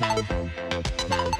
Thank hum. you.